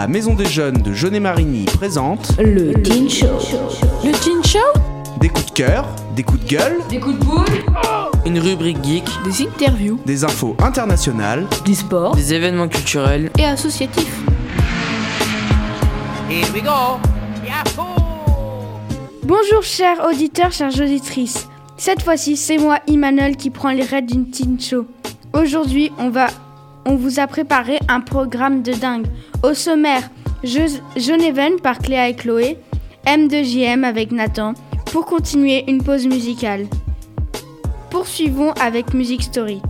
La Maison des Jeunes de Jeunet-Marigny présente Le Teen Show. Le Teen Show des coups de cœur, des coups de gueule, Des coups de boule Une rubrique geek, Des interviews des infos internationales. Du sport. des événements culturels. et associatifs. Bonjour chers auditeurs, chères auditrices. Cette fois-ci, c'est moi, Emmanuel, qui prend les rênes d'une teen show. Aujourd'hui, on va, on vous a préparé un programme de dingue. Au sommaire, Geneven par Cléa et Chloé, M2JM avec Nathan. Pour continuer, une pause musicale. Poursuivons avec Music Story,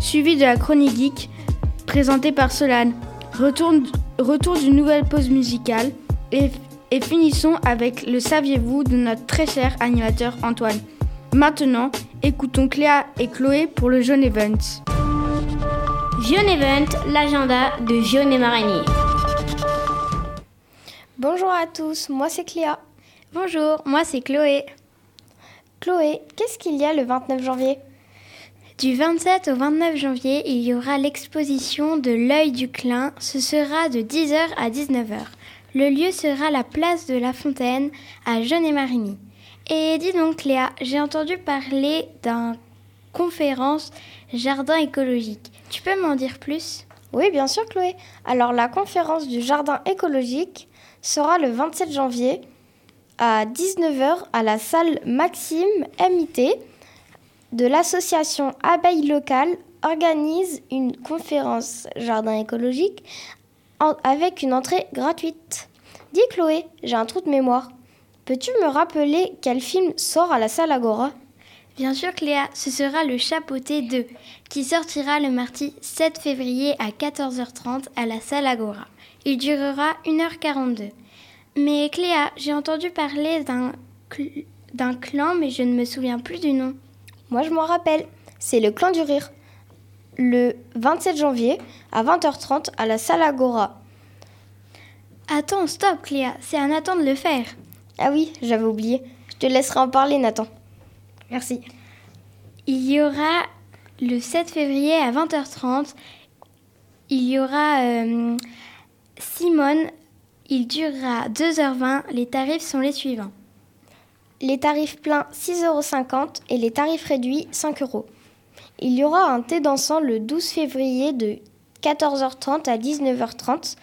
suivi de la chronique geek présentée par Solane. Retour, retour d'une nouvelle pause musicale et et finissons avec le saviez-vous de notre très cher animateur Antoine. Maintenant, écoutons Cléa et Chloé pour le Jeune Event. Jeune Event, l'agenda de Jeune et Marigny. Bonjour à tous, moi c'est Cléa. Bonjour, moi c'est Chloé. Chloé, qu'est-ce qu'il y a le 29 janvier? Du 27 au 29 janvier, il y aura l'exposition de l'œil du clin. Ce sera de 10h à 19h. Le lieu sera la place de la Fontaine à Jeune et Marigny. Et dis donc Léa, j'ai entendu parler d'un conférence jardin écologique. Tu peux m'en dire plus? Oui, bien sûr Chloé. Alors la conférence du jardin écologique sera le 27 janvier à 19h à la salle Maxime MIT de l'association Abeille Locale organise une conférence jardin écologique avec une entrée gratuite. Dis Chloé, j'ai un trou de mémoire. Peux-tu me rappeler quel film sort à la salle Agora? Bien sûr Cléa, ce sera le Chapeauté 2 qui sortira le mardi 7 février à 14h30 à la salle Agora. Il durera 1h42. Mais Cléa, j'ai entendu parler d'un cl- d'un clan mais je ne me souviens plus du nom. Moi, je m'en rappelle. C'est le clan du rire. Le 27 janvier à 20h30 à la salle Agora. Attends, stop Cléa, c'est à Nathan de le faire. Ah oui, j'avais oublié. Je te laisserai en parler, Nathan. Merci. Il y aura le 7 février à 20h30, il y aura euh, Simone, il durera 2h20, les tarifs sont les suivants. Les tarifs pleins 6,50€ et les tarifs réduits 5 euros. Il y aura un thé dansant le 12 février de 14h30 à 19h30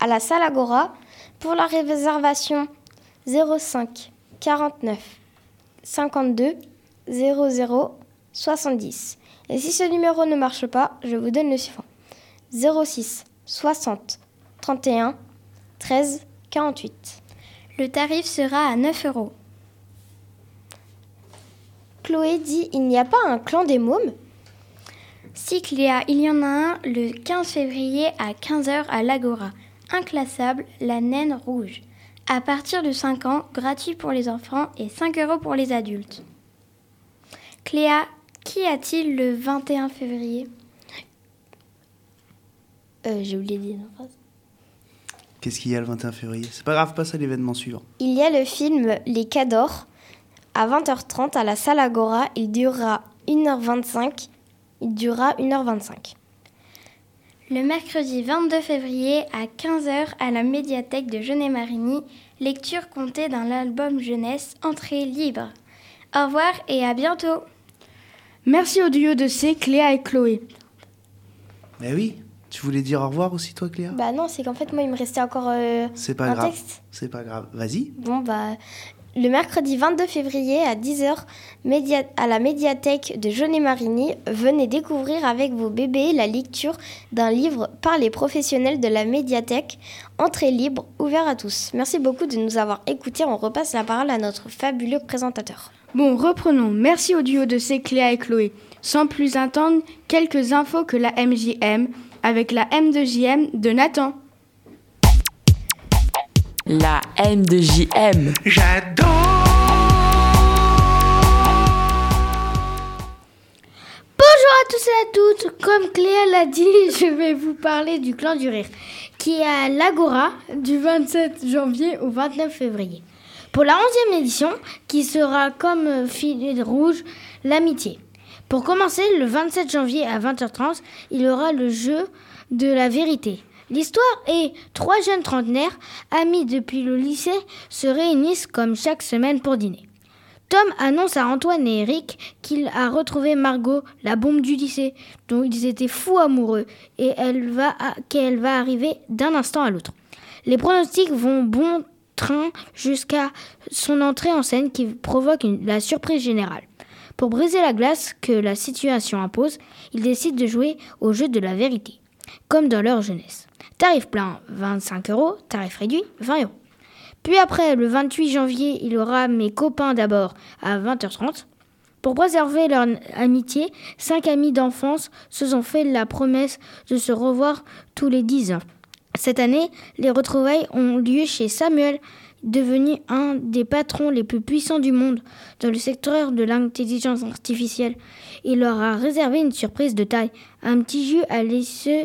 à la salle Agora. Pour la réservation 05 49 52 00 70. Et si ce numéro ne marche pas, je vous donne le suivant 06 60 31 13 48. Le tarif sera à 9 euros. Chloé dit Il n'y a pas un clan des mômes? Si Cléa, il y en a un le 15 février à 15h à l'Agora. Inclassable, la naine rouge. À partir de 5 ans, gratuit pour les enfants et 5 euros pour les adultes. Cléa, qu'y a-t-il le 21 février? Euh, J'ai oublié de dire une phrase. Qu'est-ce qu'il y a le 21 février? C'est pas grave, passe à l'événement suivant. Il y a le film Les Cadors à 20h30 à la salle Agora. Il durera 1h25. Il durera 1h25. Le mercredi 22 février à 15h à la médiathèque de Genet-Marigny, lecture comptée d'un album jeunesse, entrée libre. Au revoir et à bientôt Merci au duo de C, Cléa et Chloé. Mais oui, tu voulais dire au revoir aussi toi Cléa? Bah non, c'est qu'en fait, moi, il me restait encore euh, C'est pas un grave. texte. C'est pas grave. Vas-y. Bon, bah, le mercredi 22 février à 10h média- à la médiathèque de Jeunet-Marigny, venez découvrir avec vos bébés la lecture d'un livre par les professionnels de la médiathèque. Entrée libre, ouvert à tous. Merci beaucoup de nous avoir écoutés. On repasse la parole à notre fabuleux présentateur. Bon, reprenons. Merci au duo de C, Cléa et Chloé. Sans plus attendre, quelques infos que la MJM avec la M2JM de Nathan. La M de JM. Bonjour à tous et à toutes. Comme Cléa l'a dit, je vais vous parler du clan du rire, qui est à l'Agora du 27 janvier au 29 février. Pour la 11e édition, qui sera comme filet rouge, l'amitié. Pour commencer, le 27 janvier à 20h30, il y aura le jeu de la vérité. L'histoire est trois jeunes trentenaires, amis depuis le lycée, se réunissent comme chaque semaine pour dîner. Tom annonce à Antoine et Eric qu'il a retrouvé Margot, la bombe du lycée, dont ils étaient fous amoureux, et elle va qu'elle va arriver d'un instant à l'autre. Les pronostics vont bon train jusqu'à son entrée en scène qui provoque la surprise générale. Pour briser la glace que la situation impose, ils décident de jouer au jeu de la vérité, comme dans leur jeunesse. Tarif plein 25 euros, tarif réduit 20 euros. Puis après, le 28 janvier, il aura mes copains d'abord à 20h30. Pour préserver leur amitié, cinq amis d'enfance se sont fait la promesse de se revoir tous les 10 ans. Cette année, les retrouvailles ont lieu chez Samuel, devenu un des patrons les plus puissants du monde dans le secteur de l'intelligence artificielle. Il leur a réservé une surprise de taille, un petit jus à l'issue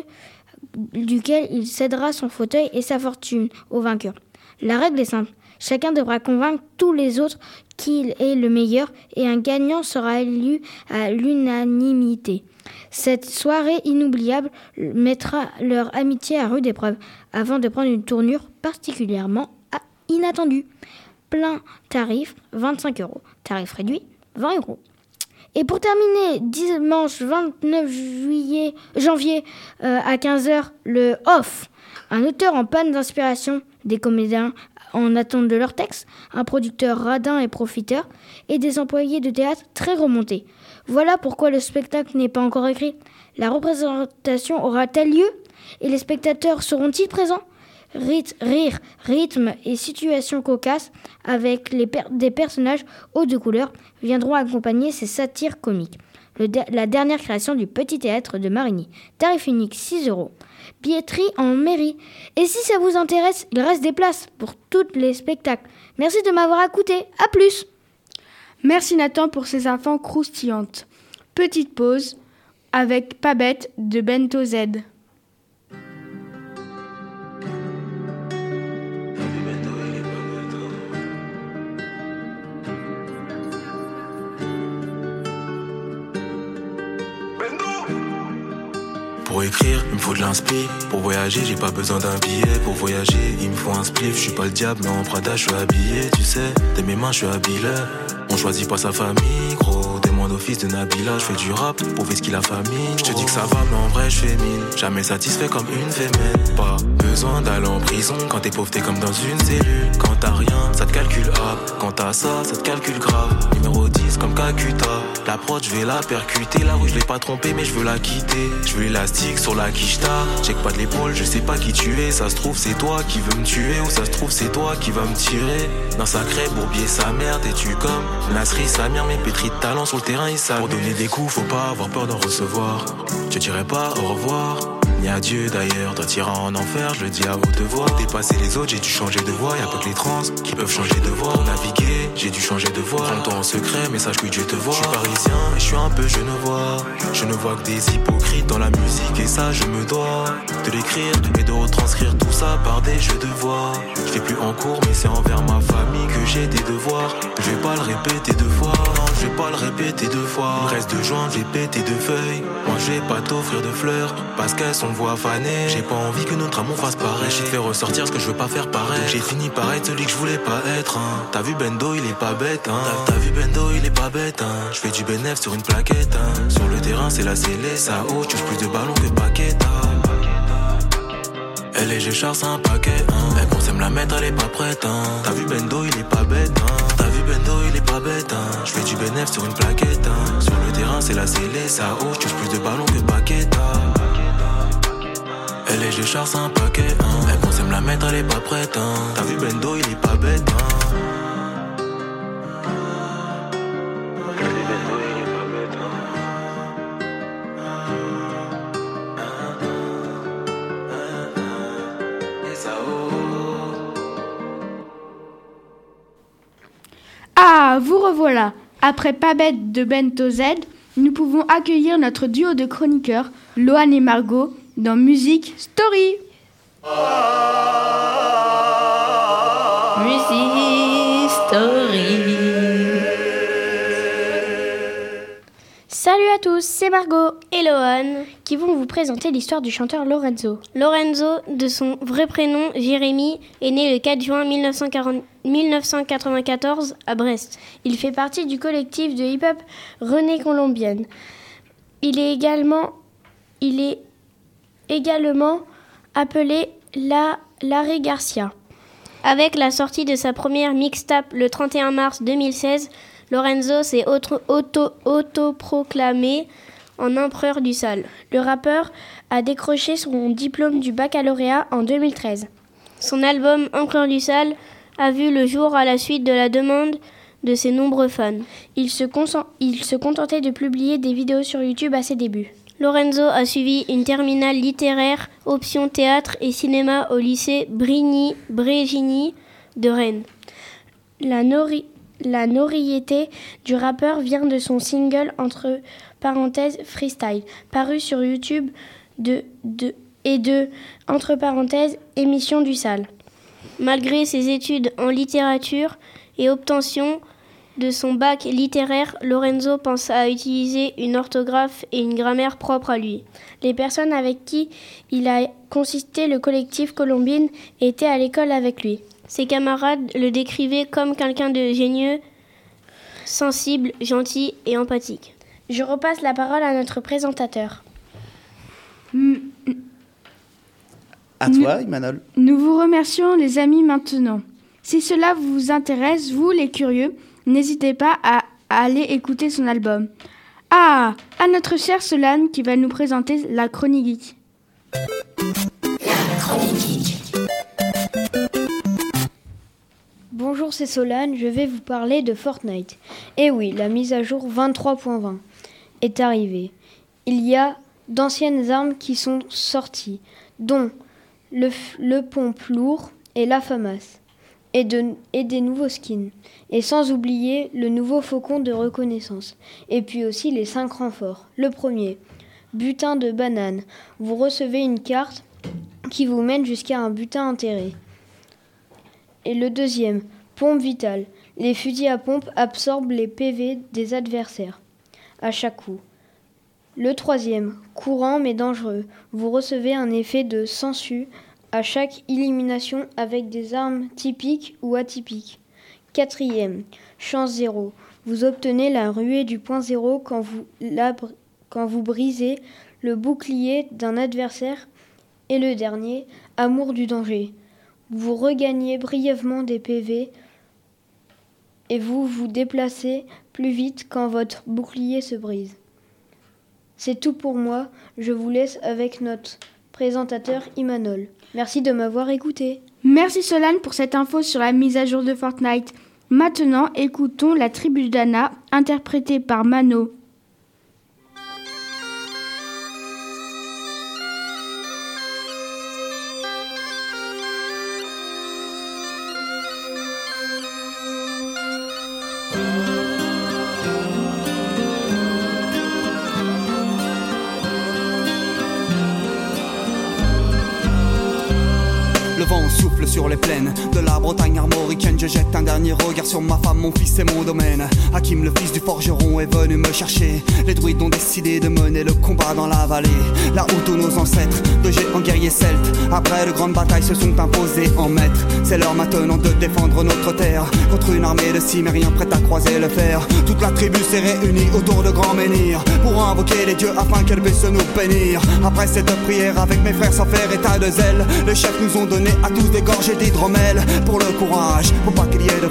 duquel il cédera son fauteuil et sa fortune au vainqueur. La règle est simple. Chacun devra convaincre tous les autres qu'il est le meilleur et un gagnant sera élu à l'unanimité. Cette soirée inoubliable mettra leur amitié à rude épreuve avant de prendre une tournure particulièrement inattendue. Plein tarif 25 euros, tarif réduit 20 euros. Et pour terminer, dimanche 29 juillet, janvier euh, à 15h, le off. Un auteur en panne d'inspiration, des comédiens en attente de leur texte, un producteur radin et profiteur, et des employés de théâtre très remontés. Voilà pourquoi le spectacle n'est pas encore écrit. La représentation aura-t-elle lieu? Et les spectateurs seront-ils présents? Rit- Rire, rythme et situation cocasse avec des personnages hauts de couleur viendront accompagner ces satires comiques. La dernière création du Petit Théâtre de Marigny. Tarif unique 6 euros. Billetterie en mairie. Et si ça vous intéresse, il reste des places pour tous les spectacles. Merci de m'avoir écouté. À plus Merci Nathan pour ces infos croustillantes. Petite pause avec Pas bête de Bento Z. écrire, il me faut de l'inspi. Pour voyager, j'ai pas besoin d'un billet. Pour voyager, il me faut un spliff. Je suis pas le diable, mais en Prada, je suis habillé. Tu sais, de mes mains, je suis habillé. On choisit pas sa famille, gros. Demande au fils de Nabila, je fais du rap pour ce qu'il a famille. Je te dis que ça va, mais en vrai, je fais mille. Jamais satisfait comme une femelle. Pas besoin d'aller en prison. Quand t'es pauvre, t'es comme dans une cellule. Quand t'as rien, ça te calcule up. Quand t'as ça, ça te calcule grave. Numéro 10 comme Kakuta. La prod, je vais la percuter. Là où je l'ai pas trompé, mais je veux la quitter. Je veux l'élastique sur la quicheta. Check pas de l'épaule, je sais pas qui tu es. Ça se trouve, c'est toi qui veux me tuer. Ou ça se trouve, c'est toi qui va me tirer. D'un sacré bourbier, sa mère, t'es-tu comme Nasri, Samir, mais pétri de talent sur le terrain, ils savent. Pour donner des coups, faut pas avoir peur d'en recevoir. Je dirais pas au revoir. Ni adieu d'ailleurs, toi t'iras en enfer, je le dis à haute voix. Dépasser les autres, j'ai dû changer de voix. Y'a pas que les trans qui peuvent changer de. Pour naviguer, j'ai dû changer de voix. Prends-toi en secret, mais sache que Dieu te voit. Je suis parisien et je suis un peu genevois. Je ne vois que des hypocrites dans la musique et ça, je me dois de l'écrire et de retranscrire tout ça par des jeux de voix. Je fais plus en cours, mais c'est envers ma famille que j'ai des devoirs. Je vais pas le répéter deux fois, je vais pas le répéter deux fois. Reste deux joints, j'ai pété deux feuilles. Moi, je pas t'offrir de fleurs parce qu'elles sont J'ai pas envie que notre amour fasse pareil. J'ai fait ressortir ce que je veux pas faire pareil. J'ai fini par être celui que je voulais pas être. hein. T'as vu Bendo, il est pas bête. Hein. T'as vu Bendo, il est pas bête. Hein. Je fais du bénéf sur une plaquette. Hein. Sur le terrain, c'est la scellée, ça haut. Tu plus de ballons que paquet. Elle est, je charge un paquet. Elle pense à me la mettre, elle est pas prête. T'as vu Bendo, il est pas bête. T'as vu Bendo, il est pas bête. Je fais du bénéf sur une plaquette. Sur le terrain, c'est la scellée, ça haut. Je plus de ballons que paquet, Elle est, je charge un paquet, hein. Elle pense à me la mettre, elle est pas prête, hein. T'as vu Bendo, il est pas bête, hein. Ah, vous revoilà. Après Pas bête de Bento Z, nous pouvons accueillir notre duo de chroniqueurs, Lohan et Margot, dans Musique Story. Music Story. Salut à tous, c'est Margot et Lohan qui vont vous présenter l'histoire du chanteur Lorenzo. Lorenzo, de son vrai prénom Jérémy, est né le 4 juin 1940 1994 à Brest. Il fait partie du collectif de hip-hop René Colombienne. Il est également, il est également appelé la Larry Garcia. Avec la sortie de sa première mixtape le 31 mars 2016, Lorenzo s'est auto-proclamé en empereur du sale. Le rappeur a décroché son diplôme du baccalauréat en 2013. Son album Empereur du sale a vu le jour à la suite de la demande de ses nombreux fans. Il se, il se contentait de publier des vidéos sur YouTube à ses débuts. Lorenzo a suivi une terminale littéraire option théâtre et cinéma au lycée Brigny Brégini de Rennes. La, nori la notoriété du rappeur vient de son single entre parenthèses freestyle, paru sur YouTube et de entre parenthèses émission du sale. Malgré ses études en littérature et obtention de son bac littéraire, Lorenzo pense à utiliser une orthographe et une grammaire propre à lui. Les personnes avec qui il a consisté le collectif Colombine étaient à l'école avec lui. Ses camarades le décrivaient comme quelqu'un de génieux, sensible, gentil et empathique. Je repasse la parole à notre présentateur. À toi, Imanol. Nous vous remercions, les amis, maintenant. Si cela vous intéresse, vous, les curieux, n'hésitez pas à aller écouter son album. Ah, à notre chère Solane qui va nous présenter la chronique. La chronique. Bonjour, c'est Solane, je vais vous parler de Fortnite. Et oui, la mise à jour 23.20 est arrivée. Il y a d'anciennes armes qui sont sorties, dont le, le pompe lourd et la FAMAS, et, de, et des nouveaux skins. Et sans oublier le nouveau faucon de reconnaissance. Et puis aussi les 5 renforts. Le premier, butin de banane. Vous recevez une carte qui vous mène jusqu'à un butin enterré. Et le deuxième, pompe vitale. Les fusils à pompe absorbent les PV des adversaires à chaque coup. Le troisième, courant mais dangereux. Vous recevez un effet de sensu à chaque élimination avec des armes typiques ou atypiques. Quatrième, chance zéro. Vous obtenez la ruée du point zéro quand vous, brisez le bouclier d'un adversaire. Et le dernier, amour du danger. Vous regagnez brièvement des PV et vous vous déplacez plus vite quand votre bouclier se brise. C'est tout pour moi, je vous laisse avec notre présentateur Imanol. Merci de m'avoir écouté. Merci Solane pour cette info sur la mise à jour de Fortnite. Maintenant, écoutons la tribu d'Anna, interprétée par Mano. Dernier regard sur ma femme, mon fils et mon domaine. Hakim, le fils du forgeron, est venu me chercher. Les druides ont décidé de mener le combat dans la vallée. Là où tous nos ancêtres, de géants guerriers celtes, après de grandes batailles, se sont imposés en maîtres. C'est l'heure maintenant de défendre notre terre contre une armée de cimériens prête à croiser le fer. Toute la tribu s'est réunie autour de grands menhirs pour invoquer les dieux afin qu'elle puisse nous bénir. Après cette prière, avec mes frères sans faire état de zèle, les chefs nous ont donné à tous des gorgées d'hydromel pour le courage, pour pas qu'il y ait de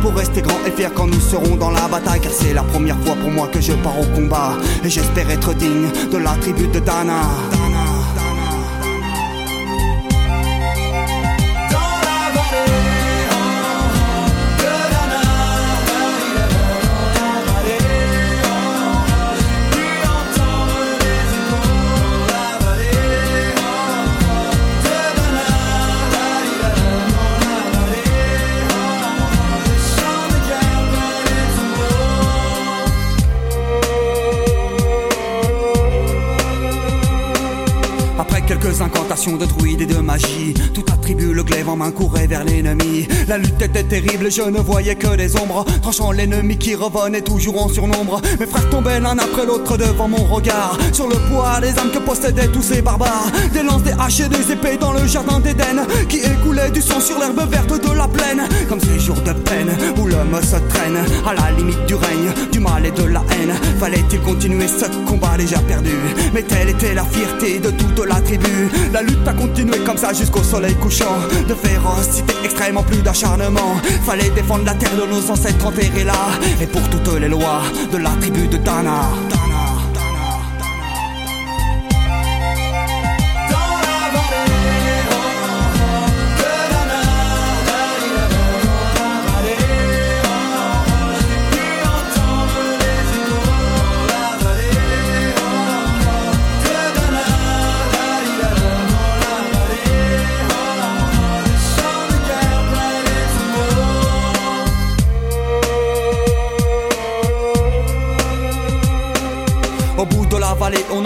pour rester grand et fier quand nous serons dans la bataille, car c'est la première fois pour moi que je pars au combat. Et j'espère être digne de la tribu de Dana. Incantations de et de magie, le glaive en main courait vers l'ennemi. La lutte était terrible, je ne voyais que des ombres, tranchant l'ennemi qui revenait toujours en surnombre. Mes frères tombaient l'un après l'autre devant mon regard, sur le poids des âmes que possédaient tous ces barbares. Des lances, des haches et des épées dans le jardin d'Éden, qui écoulait du sang sur l'herbe verte de la plaine. Comme ces jours de peine où l'homme se traîne à la limite du règne, du mal et de la haine. Fallait-il continuer ce combat déjà perdu? Mais telle était la fierté de toute la tribu. La lutte a continué comme ça jusqu'au soleil De férocité extrêmement plus d'acharnement. Fallait défendre la terre de nos ancêtres enterrés là. Et pour toutes les lois de la tribu de Dana. Au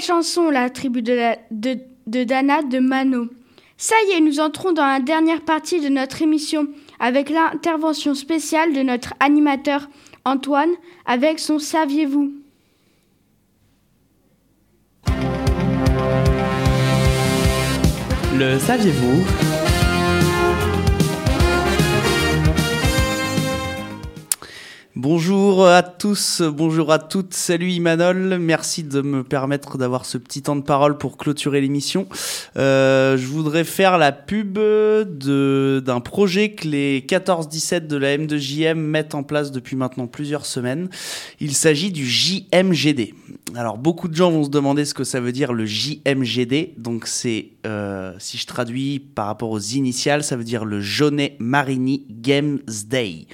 Chanson, la tribu de, de Dana de Mano. Ça y est, nous entrons dans la dernière partie de notre émission avec l'intervention spéciale de notre animateur Antoine avec son Saviez-vous? Le saviez-vous? Bonjour à tous, bonjour à toutes, salut Imanol, merci de me permettre d'avoir ce petit temps de parole pour clôturer l'émission. Euh, je voudrais faire la pub d'un projet que les 14-17 de la M2JM mettent en place depuis maintenant plusieurs semaines. Il s'agit du JMGD. Alors beaucoup de gens vont se demander ce que ça veut dire le JMGD, donc c'est, euh, si je traduis par rapport aux initiales, ça veut dire le Jaunet Marini Games Day.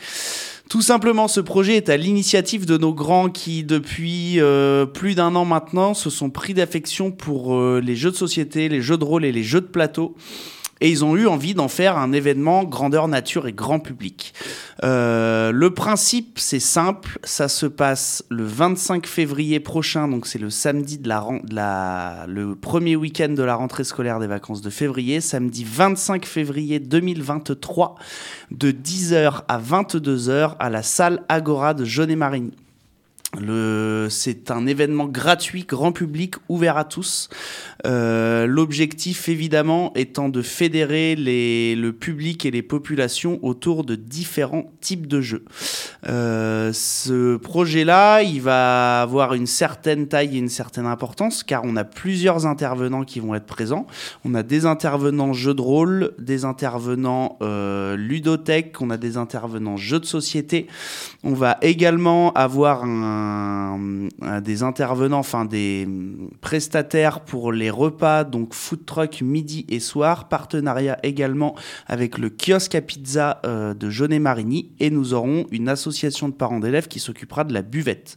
Tout simplement, ce projet est à l'initiative de nos grands qui, depuis euh, plus d'un an maintenant, se sont pris d'affection pour euh, les jeux de société, les jeux de rôle et les jeux de plateau. Et ils ont eu envie d'en faire un événement grandeur nature et grand public. Euh, le principe, c'est simple. Ça se passe le 25 février prochain, donc c'est le samedi de la, le premier week-end de la rentrée scolaire des vacances de février, samedi 25 février 2023, de 10h à 22h à la salle Agora de Jaunet-Marigny. C'est un événement gratuit, grand public, ouvert à tous. Euh, l'objectif, évidemment, étant de fédérer le public et les populations autour de différents types de jeux. Euh, ce projet-là, il va avoir une certaine taille et une certaine importance, car on a plusieurs intervenants qui vont être présents. On a des intervenants jeux de rôle, des intervenants euh, ludothèque, on a des intervenants jeux de société. On va également avoir un des intervenants, enfin des prestataires pour les repas, donc food truck midi et soir, partenariat également avec le kiosque à pizza euh, de Jeunet Marigny, et nous aurons une association de parents d'élèves qui s'occupera de la buvette.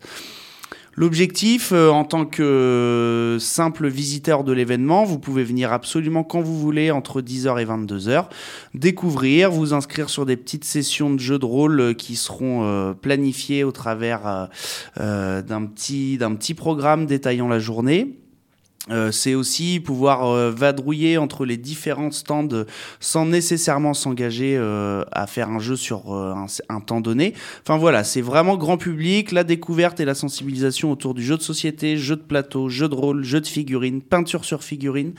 L'objectif, euh, en tant que simple visiteur de l'événement, vous pouvez venir absolument quand vous voulez, entre 10h et 22h, découvrir, vous inscrire sur des petites sessions de jeux de rôle euh, qui seront euh, planifiées au travers d'un petit, d'un petit programme détaillant la journée. Euh, c'est aussi pouvoir euh, vadrouiller entre les différents stands sans nécessairement s'engager euh, à faire un jeu sur un, un, temps donné. Enfin voilà, c'est vraiment grand public, la découverte et la sensibilisation autour du jeu de société, jeu de plateau, jeu de rôle, jeu de figurines, peinture sur figurines.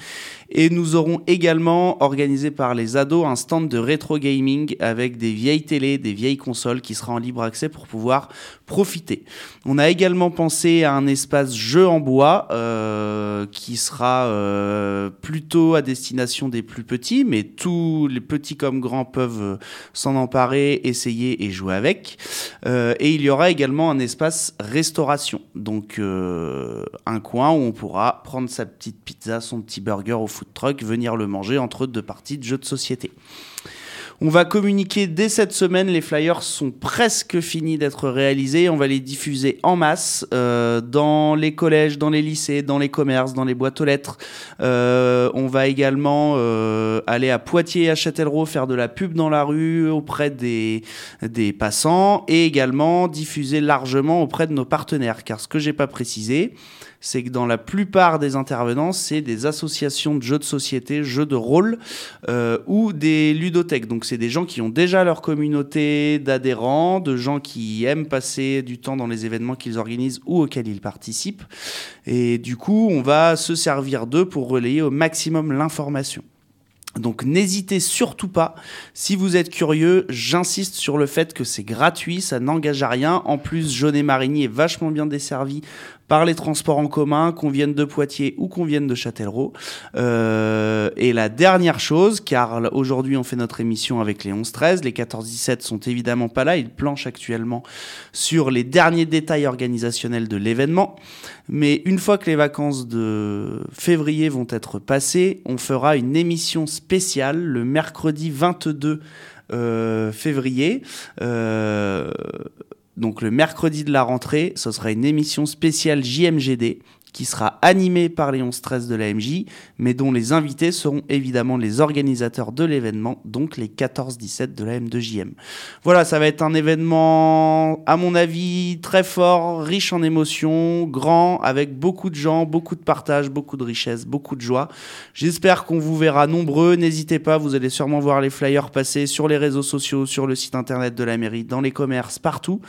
Et nous aurons également organisé par les ados un stand de rétro gaming avec des vieilles télés, des vieilles consoles qui sera en libre accès pour pouvoir profiter. On a également pensé à un espace jeu en bois qui sera euh, plutôt à destination des plus petits, mais tous les petits comme grands peuvent euh, s'en emparer, essayer et jouer avec. Euh, et il y aura également un espace restauration, donc un coin où on pourra prendre sa petite pizza, son petit burger au food truck, venir le manger entre deux parties de jeux de société. On va communiquer dès cette semaine. Les flyers sont presque finis d'être réalisés. On va les diffuser en masse euh, dans les collèges, dans les lycées, dans les commerces, dans les boîtes aux lettres. Euh, on va également euh, aller à Poitiers, à Châtellerault, faire de la pub dans la rue auprès des, des passants et également diffuser largement auprès de nos partenaires. Car ce que j'ai pas précisé, c'est que dans la plupart des intervenants, c'est des associations de jeux de société, jeux de rôle euh, ou des ludothèques. Donc c'est des gens qui ont déjà leur communauté d'adhérents, de gens qui aiment passer du temps dans les événements qu'ils organisent ou auxquels ils participent. Et du coup, on va se servir d'eux pour relayer au maximum l'information. Donc n'hésitez surtout pas, si vous êtes curieux, j'insiste sur le fait que c'est gratuit, ça n'engage à rien. En plus, Jaunet Marigny est vachement bien desservi par les transports en commun, qu'on vienne de Poitiers ou qu'on vienne de Châtellerault. Euh, et la dernière chose, car aujourd'hui on fait notre émission avec les 11-13, les 14-17 sont évidemment pas là, ils planchent actuellement sur les derniers détails organisationnels de l'événement. Mais une fois que les vacances de février vont être passées, on fera une émission spéciale le mercredi 22 euh, février. Euh, donc le mercredi de la rentrée, ce sera une émission spéciale JMGD qui sera animé par les 11-13 de la MJ, mais dont les invités seront évidemment les organisateurs de l'événement, donc les 14-17 de la M2JM. Voilà, ça va être un événement, à mon avis, très fort, riche en émotions, grand, avec beaucoup de gens, beaucoup de partage, beaucoup de richesse, beaucoup de joie. J'espère qu'on vous verra nombreux. N'hésitez pas, vous allez sûrement voir les flyers passer sur les réseaux sociaux, sur le site internet de la mairie, dans les commerces, partout.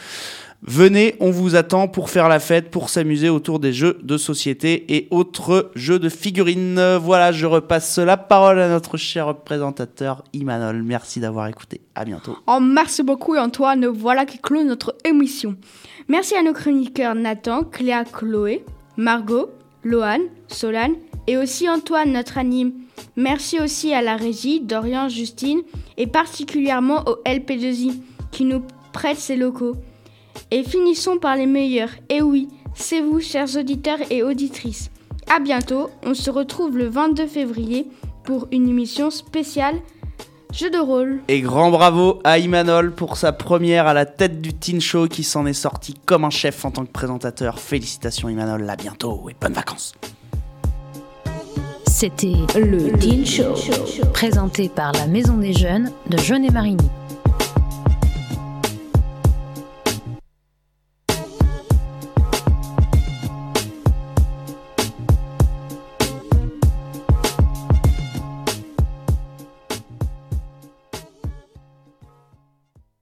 Venez, on vous attend pour faire la fête, pour s'amuser autour des jeux de société et autres jeux de figurines. Voilà, je repasse la parole à notre cher présentateur Imanol. Merci d'avoir écouté. À bientôt. Oh, merci beaucoup Antoine. Voilà qui clôt notre émission. Merci à nos chroniqueurs Nathan, Cléa, Chloé, Margot, Loane, Solane et aussi Antoine, notre anime. Merci aussi à la régie, Dorian, Justine et particulièrement au LP2I qui nous prête ses locaux. Et finissons par les meilleurs. Et oui, c'est vous, chers auditeurs et auditrices. À bientôt, on se retrouve le 22 février pour une émission spéciale Jeu de rôle. Et grand bravo à Imanol pour sa première à la tête du Teen Show qui s'en est sorti comme un chef en tant que présentateur. Félicitations Imanol, à bientôt et bonnes vacances. C'était le Teen Show, présenté par la Maison des Jeunes de Jeunet Marigny.